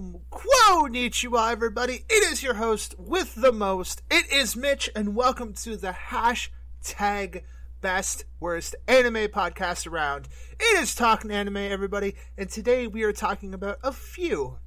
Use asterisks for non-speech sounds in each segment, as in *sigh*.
Konnichiwa, everybody. It is your host with the most. It is Mitch, and welcome to the hashtag best worst anime podcast around. It is Talking Anime, everybody, and today we are talking about a few,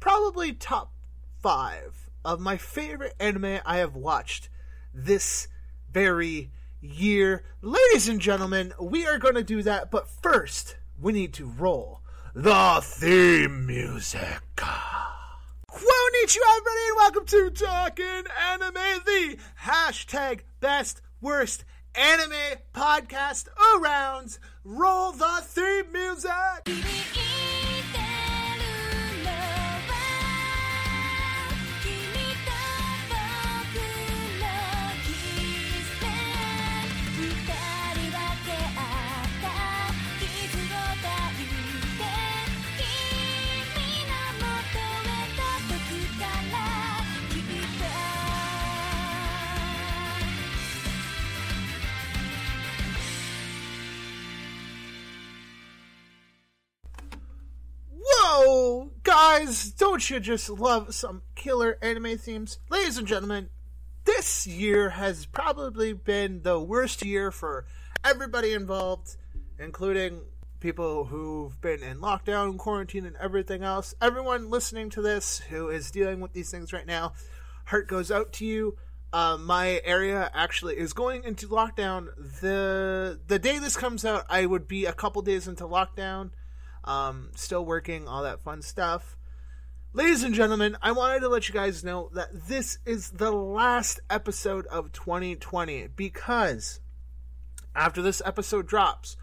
probably top five of my favorite anime I have watched this very year. Ladies and gentlemen, we are going to do that, but first, we need to roll the theme music. Konnichiwa, everybody, and welcome to Talking Anime, the hashtag best worst anime podcast around. Roll the theme music. Guys, don't you just love some killer anime themes? Ladies and gentlemen, this year has probably been the worst year for everybody involved, including people who've been in lockdown, quarantine, and everything else. Everyone listening to this who is dealing with these things right now, heart goes out to you. Uh, my area actually is going into lockdown. the The day this comes out, I would be a couple days into lockdown. Um, still working, all that fun stuff. Ladies and gentlemen, I wanted to let you guys know that this is the last episode of 2020 because after this episode drops,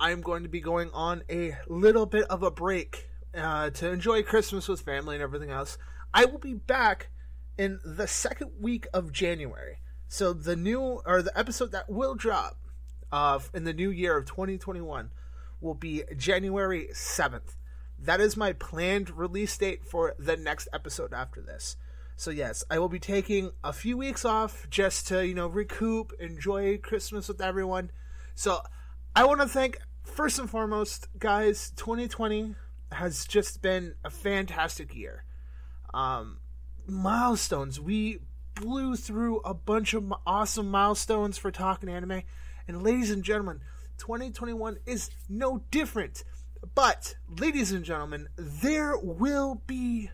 I'm going to be going on a little bit of a break uh, to enjoy Christmas with family and everything else. I will be back in the second week of January. So the new or the episode that will drop uh, in the new year of 2021 will be January 7th. That is my planned release date for the next episode after this. So yes, I will be taking a few weeks off just to, you know, recoup, enjoy Christmas with everyone. So I want to thank first and foremost, guys, 2020 has just been a fantastic year. Um milestones. We blew through a bunch of awesome milestones for talking anime. And ladies and gentlemen, 2021 is no different. But, ladies and gentlemen, there will be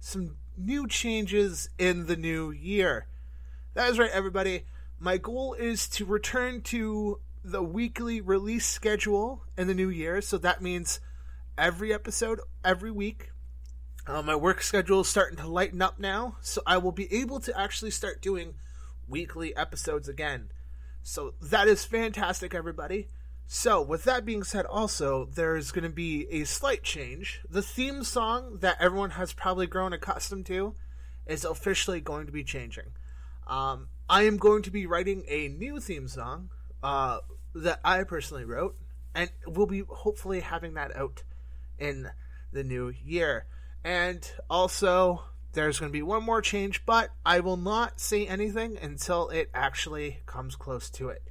some new changes in the new year. That is right, everybody. My goal is to return to the weekly release schedule in the new year. So that means every episode, every week. Uh, my work schedule is starting to lighten up now. So I will be able to actually start doing weekly episodes again. So that is fantastic, everybody. So, with that being said, also, there's going to be a slight change. The theme song that everyone has probably grown accustomed to is officially going to be changing. Um, I am going to be writing a new theme song uh, that I personally wrote, and we'll be hopefully having that out in the new year. And also, there's going to be one more change, but I will not say anything until it actually comes close to it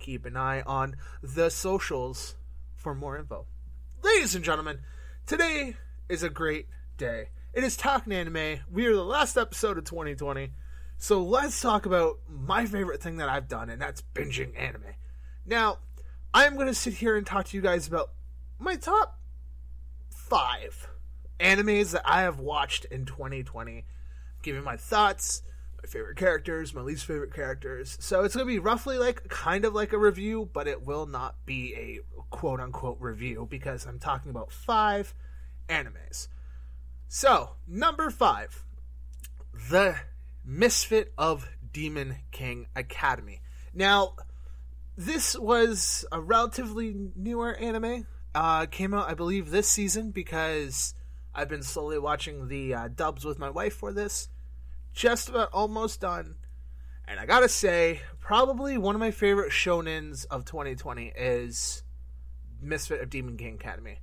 keep an eye on the socials for more info. Ladies and gentlemen, today is a great day. It is Talking Anime. We are the last episode of 2020. So let's talk about my favorite thing that I've done, and that's binging anime. Now, I'm going to sit here and talk to you guys about my top five animes that I have watched in 2020. Give me my thoughts, my favorite characters, my least favorite characters. So it's going to be roughly like kind of like a review, but it will not be a quote unquote review because I'm talking about five animes. So, number five The Misfit of Demon King Academy. Now, this was a relatively newer anime. Uh, came out, I believe, this season because I've been slowly watching the uh, dubs with my wife for this just about almost done. And I gotta say, probably one of my favorite shonens of 2020 is Misfit of Demon King Academy.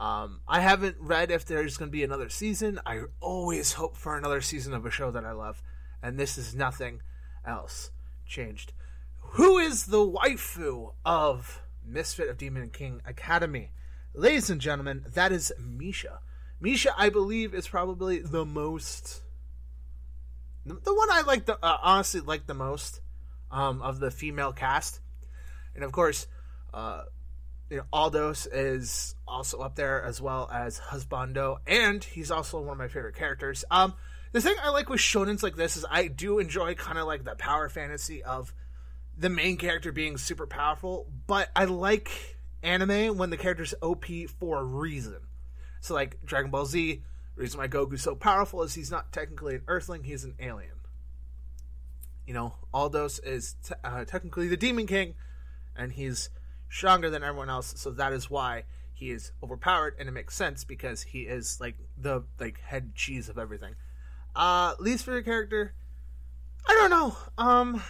Um, I haven't read if there's going to be another season. I always hope for another season of a show that I love, and this is nothing else changed. Who is the waifu of Misfit of Demon King Academy? Ladies and gentlemen, that is Misha. Misha, I believe, is probably the most the one I like the uh, honestly like the most um, of the female cast, and of course, uh, you know, Aldous is also up there as well as Husbando, and he's also one of my favorite characters. Um, the thing I like with shonens like this is I do enjoy kind of like the power fantasy of the main character being super powerful, but I like anime when the character's OP for a reason. So like Dragon Ball Z, reason why Goku's so powerful is he's not technically an Earthling; he's an alien. You know, Aldous is t- uh, technically the Demon King, and he's stronger than everyone else. So that is why he is overpowered, and it makes sense because he is like the like head cheese of everything. Uh, least favorite character, I don't know. Um,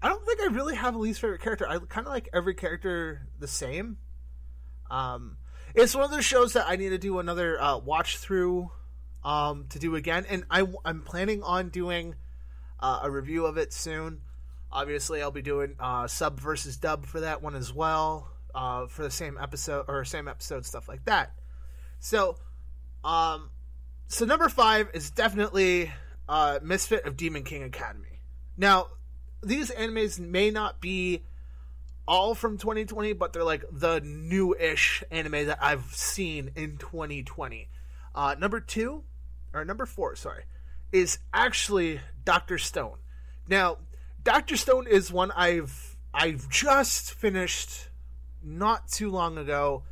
I don't think I really have a least favorite character. I kind of like every character the same. Um, it's one of those shows that I need to do another uh, watch through um, to do again, and I, I'm planning on doing uh, a review of it soon. Obviously, I'll be doing uh, sub versus dub for that one as well uh, for the same episode or same episode stuff like that. So, um, so number five is definitely uh, Misfit of Demon King Academy. Now, these animes may not be all from 2020, but they're like the new-ish anime that I've seen in 2020. Uh, number two, or number four, sorry, is actually Doctor Stone. Now, Doctor Stone is one I've I've just finished not too long ago.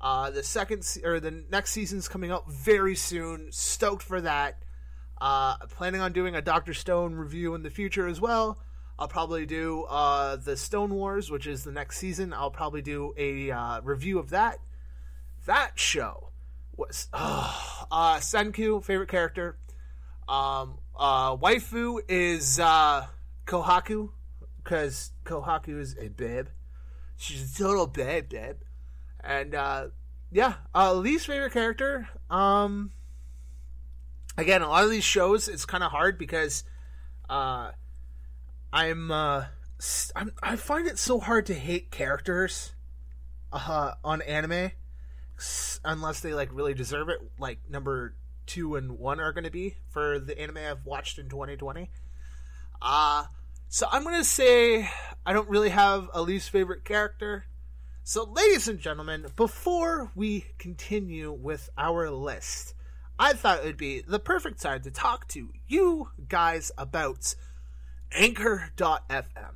Uh, the second se- or the next season's coming out very soon. Stoked for that. Uh, planning on doing a Doctor Stone review in the future as well. I'll probably do uh, the Stone Wars, which is the next season. I'll probably do a uh, review of that. That show was *sighs* uh, Senku, favorite character. Um, uh, waifu is uh, Kohaku, because Kohaku is a babe. She's a total babe, babe. And uh, yeah, least favorite character. Um, again, a lot of these shows it's kind of hard because I'm uh, I'm I find it so hard to hate characters uh, on anime unless they like really deserve it. Like number two and one are going to be for the anime I've watched in 2020. Uh so I'm going to say I don't really have a least favorite character. So, ladies and gentlemen, before we continue with our list, I thought it would be the perfect time to talk to you guys about Anchor.fm,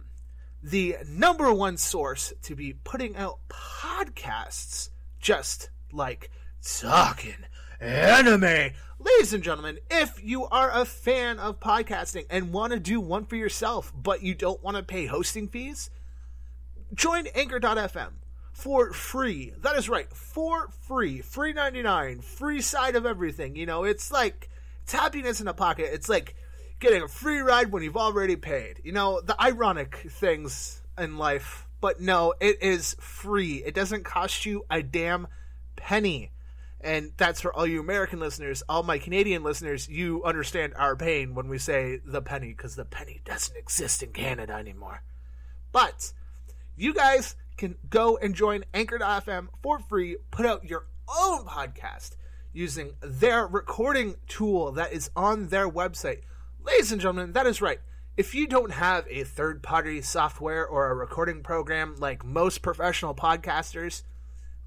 the number one source to be putting out podcasts just like Talking Anime. Ladies and gentlemen, if you are a fan of podcasting and want to do one for yourself, but you don't want to pay hosting fees, join Anchor.fm for free. That is right, for free. Free 99, free side of everything. You know, it's like, it's happiness in a pocket. It's like getting a free ride when you've already paid. You know, the ironic things in life. But no, it is free. It doesn't cost you a damn penny. And that's for all you American listeners. All my Canadian listeners, you understand our pain when we say the penny, because the penny doesn't exist in Canada anymore. But you guys can go and join Anchor.fm for free, put out your own podcast using their recording tool that is on their website. Ladies and gentlemen, that is right. If you don't have a third party software or a recording program like most professional podcasters,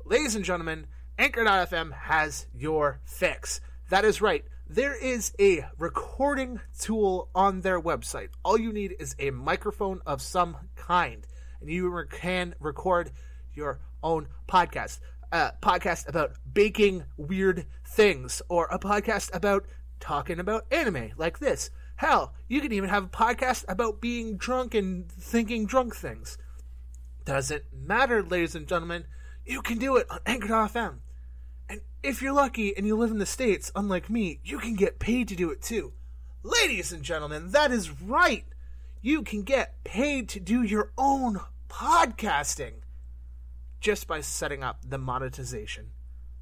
ladies and gentlemen, Anchor.fm has your fix. That is right. There is a recording tool on their website. All you need is a microphone of some kind, and you can record your own podcast. A podcast about baking weird things, or a podcast about talking about anime like this. Hell, you can even have a podcast about being drunk and thinking drunk things. Doesn't matter, ladies and gentlemen. You can do it on Anchor.fm. And if you're lucky and you live in the States, unlike me, you can get paid to do it too. Ladies and gentlemen, that is right. You can get paid to do your own podcasting just by setting up the monetization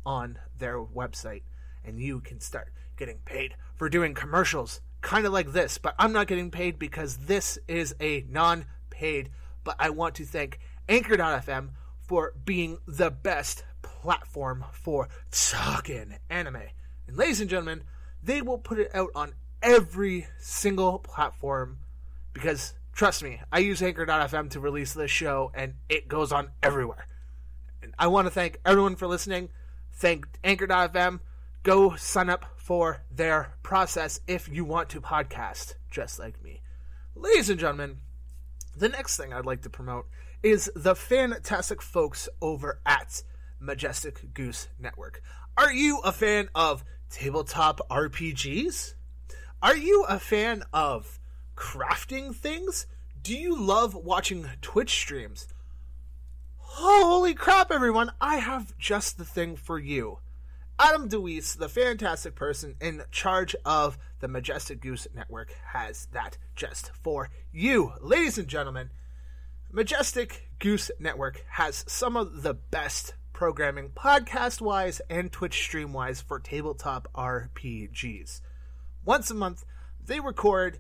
on their website. And you can start getting paid for doing commercials, kind of like this. But I'm not getting paid because this is a non paid. But I want to thank Anchor.fm for being the best platform for talking anime. And ladies and gentlemen, they will put it out on every single platform because trust me, I use Anchor.fm to release this show and it goes on everywhere. And I want to thank everyone for listening. Thank Anchor.fm. Go sign up for their process if you want to podcast just like me. Ladies and gentlemen, the next thing I'd like to promote is the fantastic folks over at Majestic Goose Network. Are you a fan of tabletop RPGs? Are you a fan of crafting things? Do you love watching Twitch streams? Holy crap, everyone! I have just the thing for you. Adam DeWeese, the fantastic person in charge of the Majestic Goose Network, has that just for you. Ladies and gentlemen, Majestic Goose Network has some of the best programming, podcast wise and Twitch stream wise, for tabletop RPGs. Once a month, they record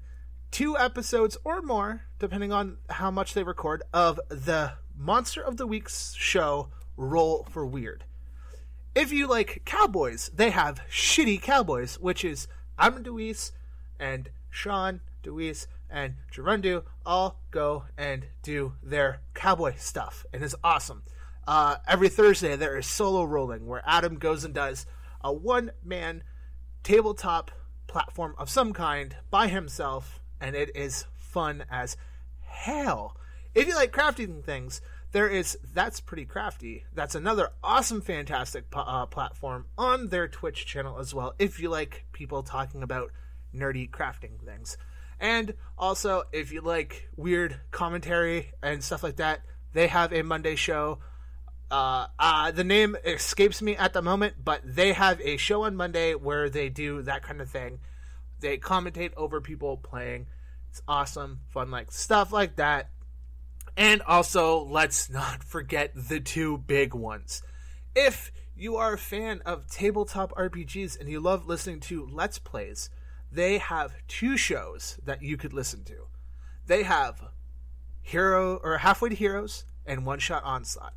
two episodes or more, depending on how much they record, of the Monster of the Week's show, Roll for Weird. If you like cowboys, they have Shitty Cowboys, which is Adam DeWeese and Sean DeWeese and Gerundu all go and do their cowboy stuff, and it's awesome. Uh, every Thursday, there is solo rolling where Adam goes and does a one man tabletop platform of some kind by himself, and it is fun as hell. If you like crafting things, there is that's pretty crafty. That's another awesome, fantastic uh, platform on their Twitch channel as well. If you like people talking about nerdy crafting things, and also if you like weird commentary and stuff like that, they have a Monday show. Uh, uh, the name escapes me at the moment, but they have a show on Monday where they do that kind of thing. They commentate over people playing. It's awesome, fun, like stuff like that. And also, let's not forget the two big ones. If you are a fan of tabletop RPGs and you love listening to Let's Plays, they have two shows that you could listen to. They have Hero or Halfway to Heroes and One Shot Onslaught.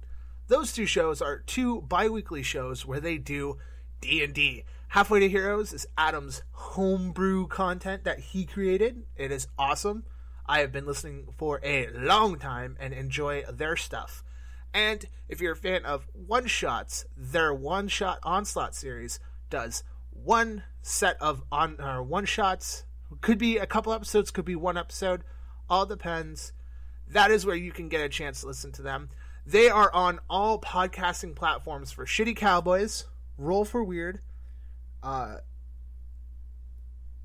Those two shows are two bi-weekly shows where they do D&D. Halfway to Heroes is Adam's homebrew content that he created. It is awesome. I have been listening for a long time and enjoy their stuff. And if you're a fan of one shots, their one shot onslaught series does one set of on or one shots. Could be a couple episodes, could be one episode. All depends. That is where you can get a chance to listen to them. They are on all podcasting platforms for Shitty Cowboys, Roll for Weird, uh,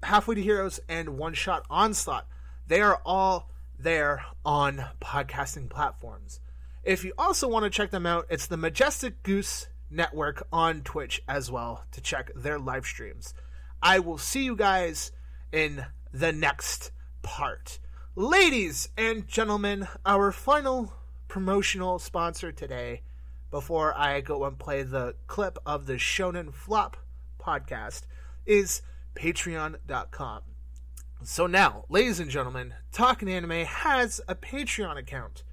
Halfway to Heroes, and One Shot Onslaught. They are all there on podcasting platforms. If you also want to check them out, it's the Majestic Goose Network on Twitch as well to check their live streams. I will see you guys in the next part. Ladies and gentlemen, our final promotional sponsor today, before I go and play the clip of the Shonen Flop podcast, is patreon.com. So now, ladies and gentlemen, Talking Anime has a Patreon account.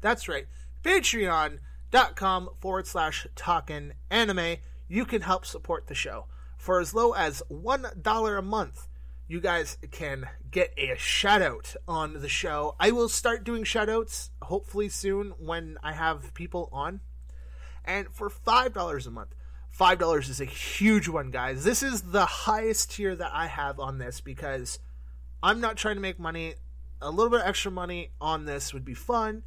That's right, patreon.com forward slash Talking Anime. You can help support the show. For as low as $1 a month, you guys can get a shout out on the show. I will start doing shout outs hopefully soon when I have people on. And for $5 a month, $5 is a huge one, guys. This is the highest tier that I have on this because I'm not trying to make money. A little bit extra money on this would be fun,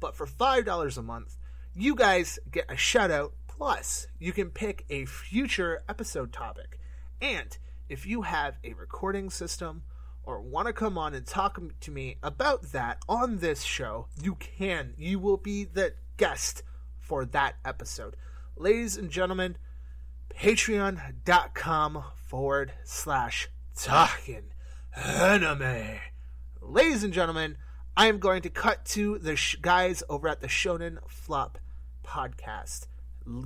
but for $5 a month, you guys get a shout out. Plus, you can pick a future episode topic. And if you have a recording system or want to come on and talk to me about that on this show, you can. You will be the guest for that episode. Ladies and gentlemen, patreon.com forward slash talking anime. Ladies and gentlemen, I am going to cut to the sh- guys over at the Shonen Flop podcast.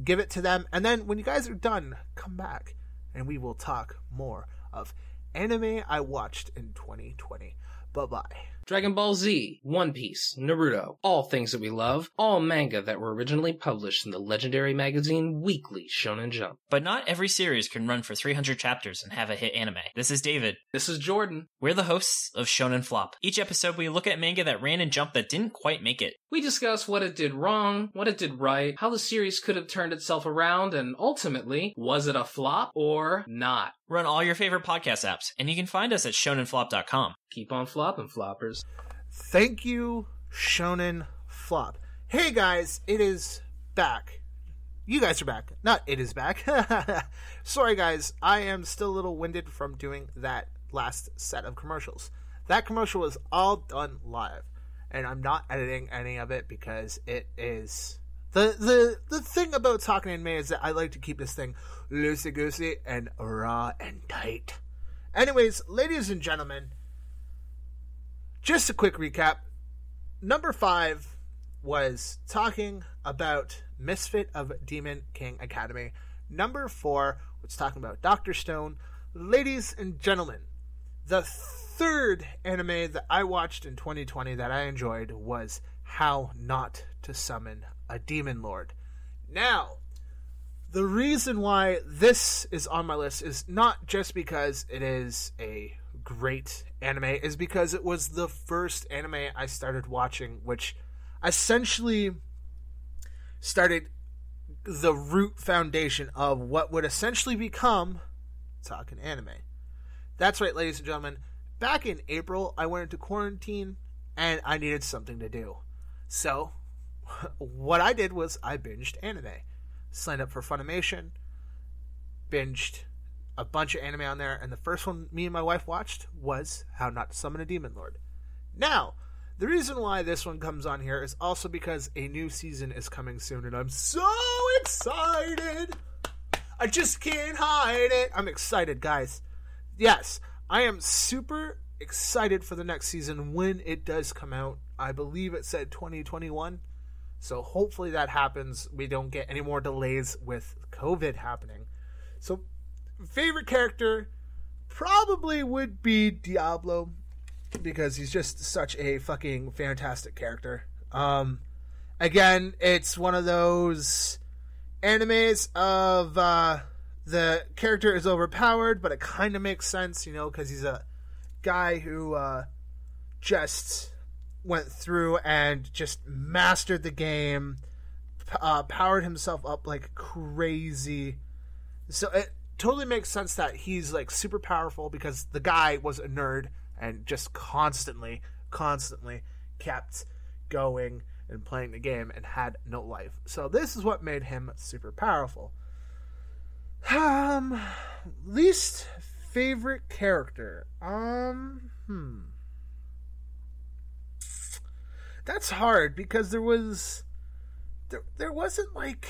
Give it to them, and then when you guys are done, come back and we will talk more of anime I watched in 2020. Bye bye. Dragon Ball Z, One Piece, Naruto, all things that we love, all manga that were originally published in the legendary magazine Weekly Shonen Jump. But not every series can run for 300 chapters and have a hit anime. This is David. This is Jordan. We're the hosts of Shonen Flop. Each episode, we look at manga that ran and Jump that didn't quite make it. We discuss what it did wrong, what it did right, how the series could have turned itself around, and ultimately, was it a flop or not? Run all your favorite podcast apps, and you can find us at shonenflop.com. Keep on flopping, floppers. Thank you, Shonen Flop. Hey guys, it is back. You guys are back. Not it is back. *laughs* Sorry guys, I am still a little winded from doing that last set of commercials. That commercial was all done live, and I'm not editing any of it because it is the the the thing about talking anime is that I like to keep this thing loosey goosey and raw and tight. Anyways, ladies and gentlemen, just a quick recap. Number five was talking about Misfit of Demon King Academy. Number four was talking about Doctor Stone. Ladies and gentlemen, the third anime that I watched in 2020 that I enjoyed was How Not to Summon a Demon Lord. Now, the reason why this is on my list is not just because it is a great anime, is because it was the first anime I started watching, which essentially started the root foundation of what would essentially become talking anime. That's right, ladies and gentlemen. Back in April, I went into quarantine and I needed something to do. So, *laughs* what I did was I binged anime. Signed up for Funimation, binged a bunch of anime on there, and the first one me and my wife watched was How Not to Summon a Demon Lord. Now, the reason why this one comes on here is also because a new season is coming soon, and I'm so excited! I just can't hide it! I'm excited, guys. Yes, I am super excited for the next season when it does come out. I believe it said 2021. So hopefully that happens. We don't get any more delays with COVID happening. So, favorite character probably would be Diablo because he's just such a fucking fantastic character. Um, again, it's one of those animes of uh, the character is overpowered, but it kind of makes sense, you know, because he's a guy who uh, just went through and just mastered the game, uh, powered himself up like crazy. So it totally makes sense that he's like super powerful because the guy was a nerd and just constantly, constantly kept going and playing the game and had no life. So this is what made him super powerful. Um, least favorite character. Um, hmm. That's hard because there was there there wasn't like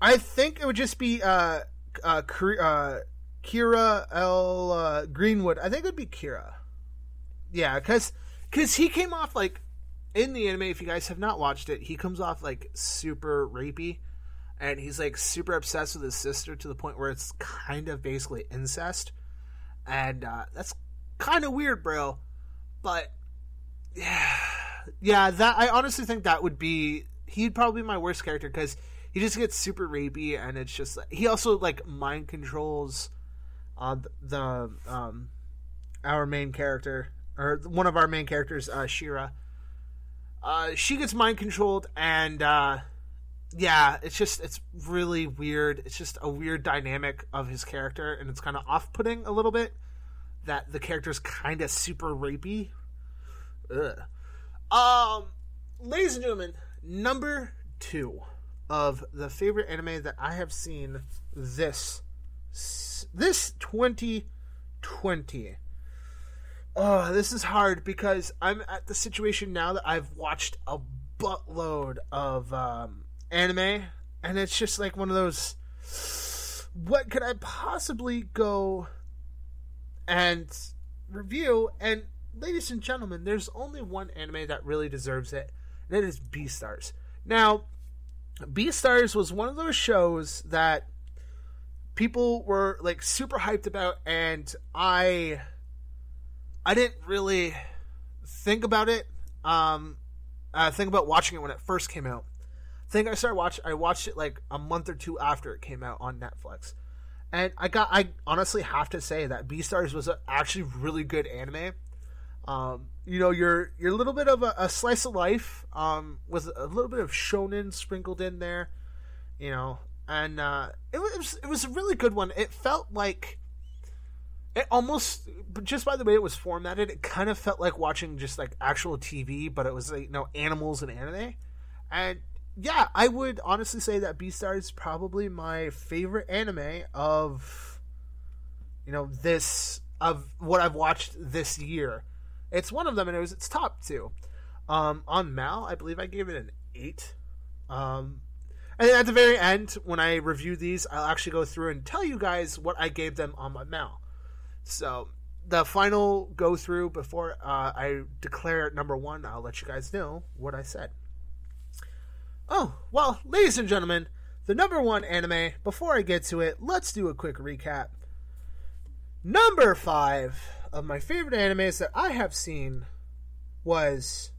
I think it would just be uh uh, uh Kira L uh, Greenwood. I think it would be Kira. Yeah, cuz cuz he came off like in the anime if you guys have not watched it, he comes off like super rapey and he's like super obsessed with his sister to the point where it's kind of basically incest. And uh, that's kind of weird, bro. But yeah, yeah, that I honestly think that would be he'd probably be my worst character because he just gets super rapey, and it's just he also like mind controls uh, the um our main character or one of our main characters, uh, Shera. Uh, she gets mind controlled, and uh, yeah, it's just it's really weird. It's just a weird dynamic of his character, and it's kind of off putting a little bit that the character's kind of super rapey. Ugh. Um, ladies and gentlemen, number two of the favorite anime that I have seen this this 2020. Oh, this is hard because I'm at the situation now that I've watched a buttload of um, anime, and it's just like one of those. What could I possibly go and review? And ladies and gentlemen, there's only one anime that really deserves it, and it is Beastars. Now, Beastars was one of those shows that people were like super hyped about, and I, I didn't really think about it. Um, uh, think about watching it when it first came out. I think I started watch. I watched it like a month or two after it came out on Netflix, and I got. I honestly have to say that Beastars was actually really good anime. Um, you know, you're you're a little bit of a, a slice of life, um, with a little bit of shonen sprinkled in there. You know, and uh, it was it was a really good one. It felt like it almost just by the way it was formatted, it kind of felt like watching just like actual TV, but it was like you know animals and anime. And yeah, I would honestly say that Beastars is probably my favorite anime of you know this of what I've watched this year. It's one of them, and it was its top two. Um, on Mal, I believe I gave it an eight. Um, and at the very end, when I review these, I'll actually go through and tell you guys what I gave them on my Mal. So the final go through before uh, I declare number one, I'll let you guys know what I said. Oh, well, ladies and gentlemen, the number one anime, before I get to it, let's do a quick recap. Number five of my favorite animes that I have seen was.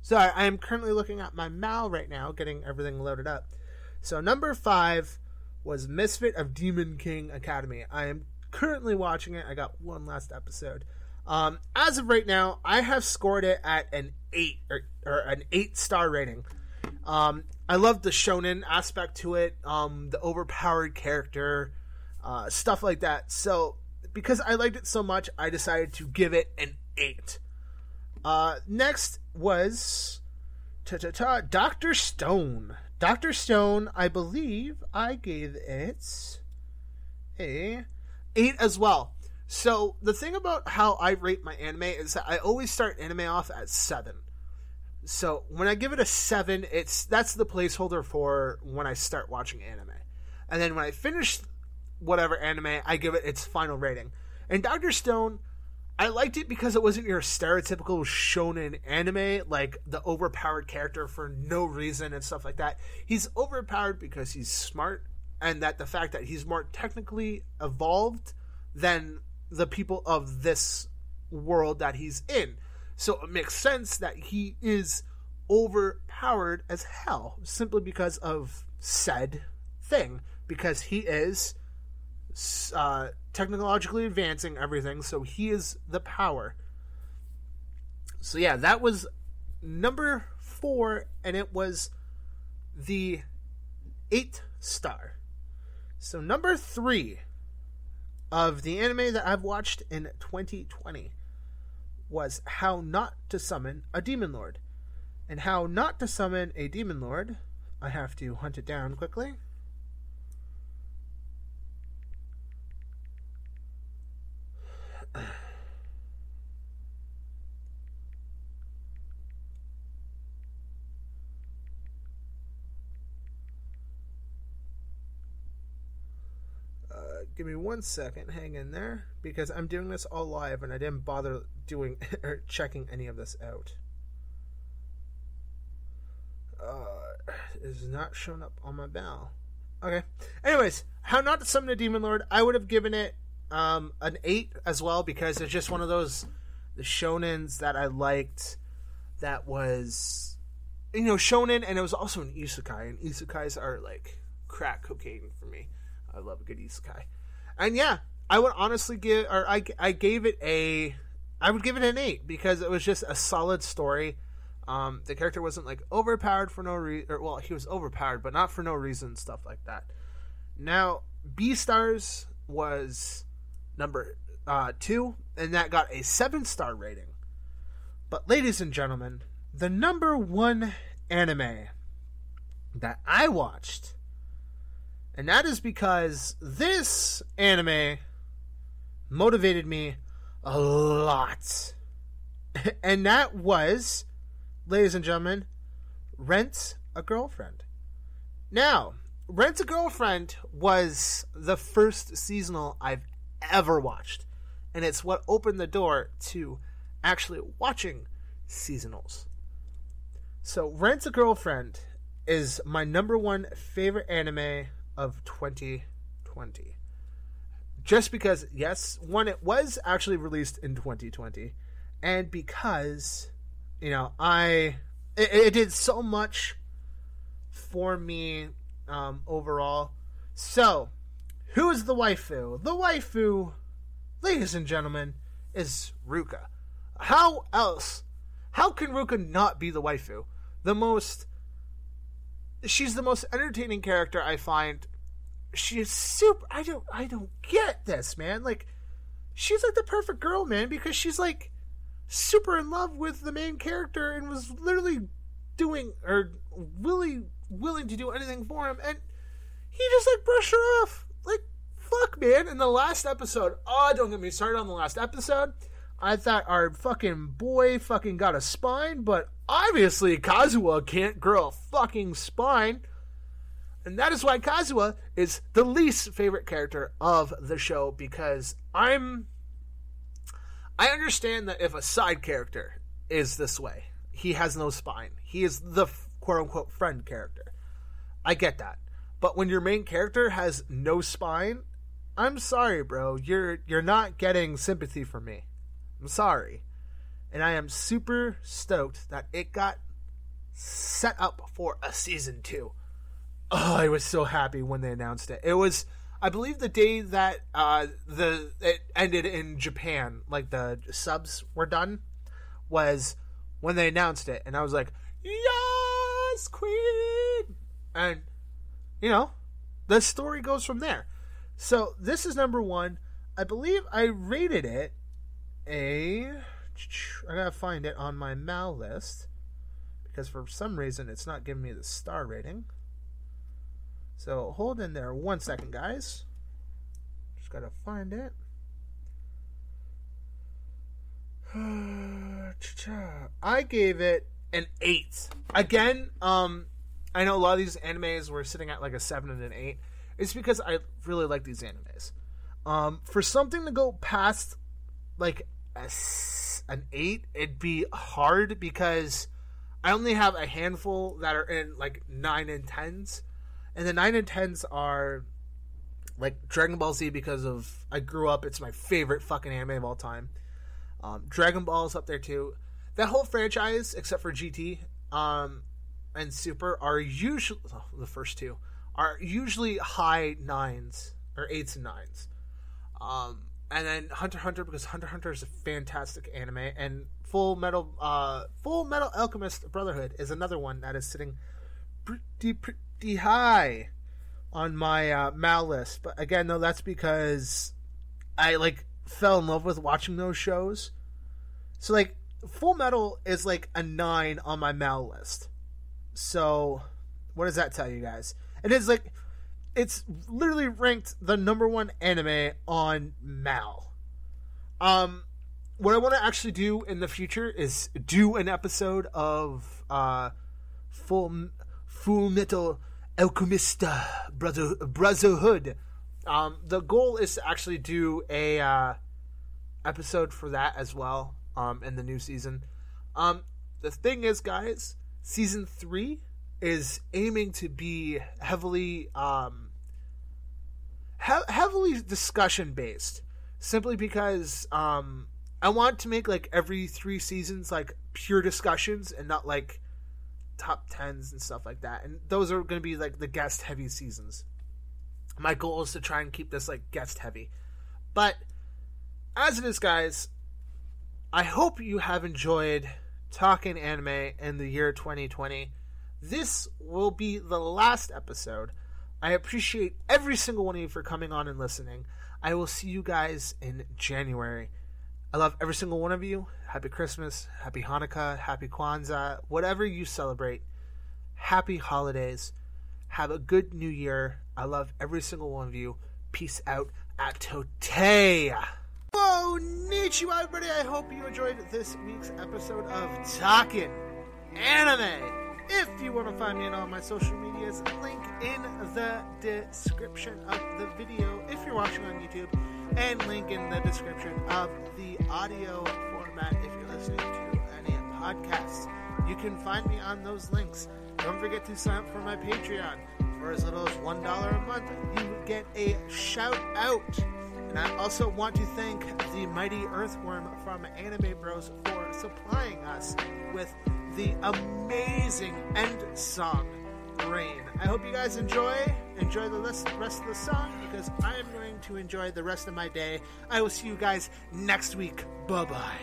Sorry, I am currently looking at my Mal right now, getting everything loaded up. So, number five was Misfit of Demon King Academy. I am currently watching it. I got one last episode. Um, as of right now, I have scored it at an eight or, or an eight star rating. Um, I love the shonen aspect to it, um, the overpowered character, uh, stuff like that. So because I liked it so much, I decided to give it an eight. Uh, next was ta ta ta Doctor Stone. Doctor Stone, I believe I gave it a eight as well. So the thing about how I rate my anime is that I always start anime off at seven. So when I give it a seven, it's that's the placeholder for when I start watching anime, and then when I finish whatever anime, I give it its final rating. And Doctor Stone, I liked it because it wasn't your stereotypical shonen anime, like the overpowered character for no reason and stuff like that. He's overpowered because he's smart, and that the fact that he's more technically evolved than the people of this world that he's in. So it makes sense that he is overpowered as hell simply because of said thing. Because he is uh, technologically advancing everything, so he is the power. So yeah, that was number four, and it was the eight star. So number three of the anime that I've watched in 2020 was How Not to Summon a Demon Lord. And How Not to Summon a Demon Lord, I have to hunt it down quickly. Give me one second. Hang in there because I'm doing this all live and I didn't bother doing *laughs* or checking any of this out. Uh, is not showing up on my bell. Okay. Anyways, how not to summon a demon lord? I would have given it um, an eight as well because it's just one of those the shonens that I liked. That was, you know, shonen, and it was also an isekai, and isekais are like crack cocaine for me. I love a good isekai. And yeah, I would honestly give, or I, I gave it a, I would give it an eight because it was just a solid story. Um, the character wasn't like overpowered for no reason, well, he was overpowered, but not for no reason, stuff like that. Now, Beastars was number uh, two, and that got a seven star rating. But, ladies and gentlemen, the number one anime that I watched and that is because this anime motivated me a lot. *laughs* and that was, ladies and gentlemen, Rent a Girlfriend. Now, Rent a Girlfriend was the first seasonal I've ever watched. And it's what opened the door to actually watching seasonals. So, Rent a Girlfriend is my number one favorite anime of 2020. Just because, yes, one, it was actually released in 2020, and because, you know, I, it, it did so much for me um, overall. So, who is the waifu? The waifu, ladies and gentlemen, is Ruka. How else? How can Ruka not be the waifu? The most. She's the most entertaining character I find. She is super. I don't. I don't get this, man. Like, she's like the perfect girl, man, because she's like super in love with the main character and was literally doing or really willing to do anything for him, and he just like brushed her off. Like, fuck, man. In the last episode, oh, don't get me started on the last episode. I thought our fucking boy fucking got a spine, but obviously Kazuya can't grow a fucking spine. And that is why Kazuya is the least favorite character of the show because I'm. I understand that if a side character is this way, he has no spine. He is the quote unquote friend character. I get that. But when your main character has no spine, I'm sorry, bro. You're you're not getting sympathy from me. I'm sorry. And I am super stoked that it got set up for a season 2. Oh, I was so happy when they announced it. It was I believe the day that uh the it ended in Japan, like the subs were done, was when they announced it and I was like, "Yes, queen." And you know, the story goes from there. So this is number one. I believe I rated it a. I gotta find it on my Mal list because for some reason it's not giving me the star rating. So hold in there one second, guys. Just gotta find it. *sighs* I gave it an eight. Again, um, I know a lot of these animes were sitting at like a seven and an eight. It's because I really like these animes. Um, for something to go past like a, an eight, it'd be hard because I only have a handful that are in like nine and tens, and the nine and tens are like Dragon Ball Z because of I grew up. It's my favorite fucking anime of all time. Um, Dragon Ball is up there too. That whole franchise, except for GT, um, and Super are usually oh, the first two are usually high nines or eights and nines. Um, and then Hunter Hunter because Hunter Hunter is a fantastic anime, and Full Metal uh, Full Metal Alchemist Brotherhood is another one that is sitting pretty pretty high on my uh, Mal list. But again, though, that's because I like fell in love with watching those shows. So like Full Metal is like a nine on my Mal list. So, what does that tell you guys? It is like it's literally ranked the number one anime on Mal. Um, what I want to actually do in the future is do an episode of uh, Full Full Metal Alchemista Brother Brotherhood. Um, the goal is to actually do a uh, episode for that as well um, in the new season. Um, the thing is, guys, season three is aiming to be heavily um he- heavily discussion based simply because um I want to make like every 3 seasons like pure discussions and not like top 10s and stuff like that. And those are going to be like the guest heavy seasons. My goal is to try and keep this like guest heavy but as it is guys i hope you have enjoyed talking anime in the year 2020. This will be the last episode. I appreciate every single one of you for coming on and listening. I will see you guys in January. I love every single one of you. Happy Christmas, happy Hanukkah, happy Kwanzaa, whatever you celebrate. Happy holidays. Have a good new year. I love every single one of you. Peace out. At Tote. Konnichiwa, everybody. I hope you enjoyed this week's episode of Talking Anime. If you want to find me on all my social medias, link in the description of the video if you're watching on YouTube, and link in the description of the audio format if you're listening to any podcasts. You can find me on those links. Don't forget to sign up for my Patreon for as little as $1 a month month, you get a shout out. And I also want to thank the mighty earthworm from Anime Bros for supplying us with the amazing end song, Rain. I hope you guys enjoy. Enjoy the rest of the song because I am going to enjoy the rest of my day. I will see you guys next week. Bye bye.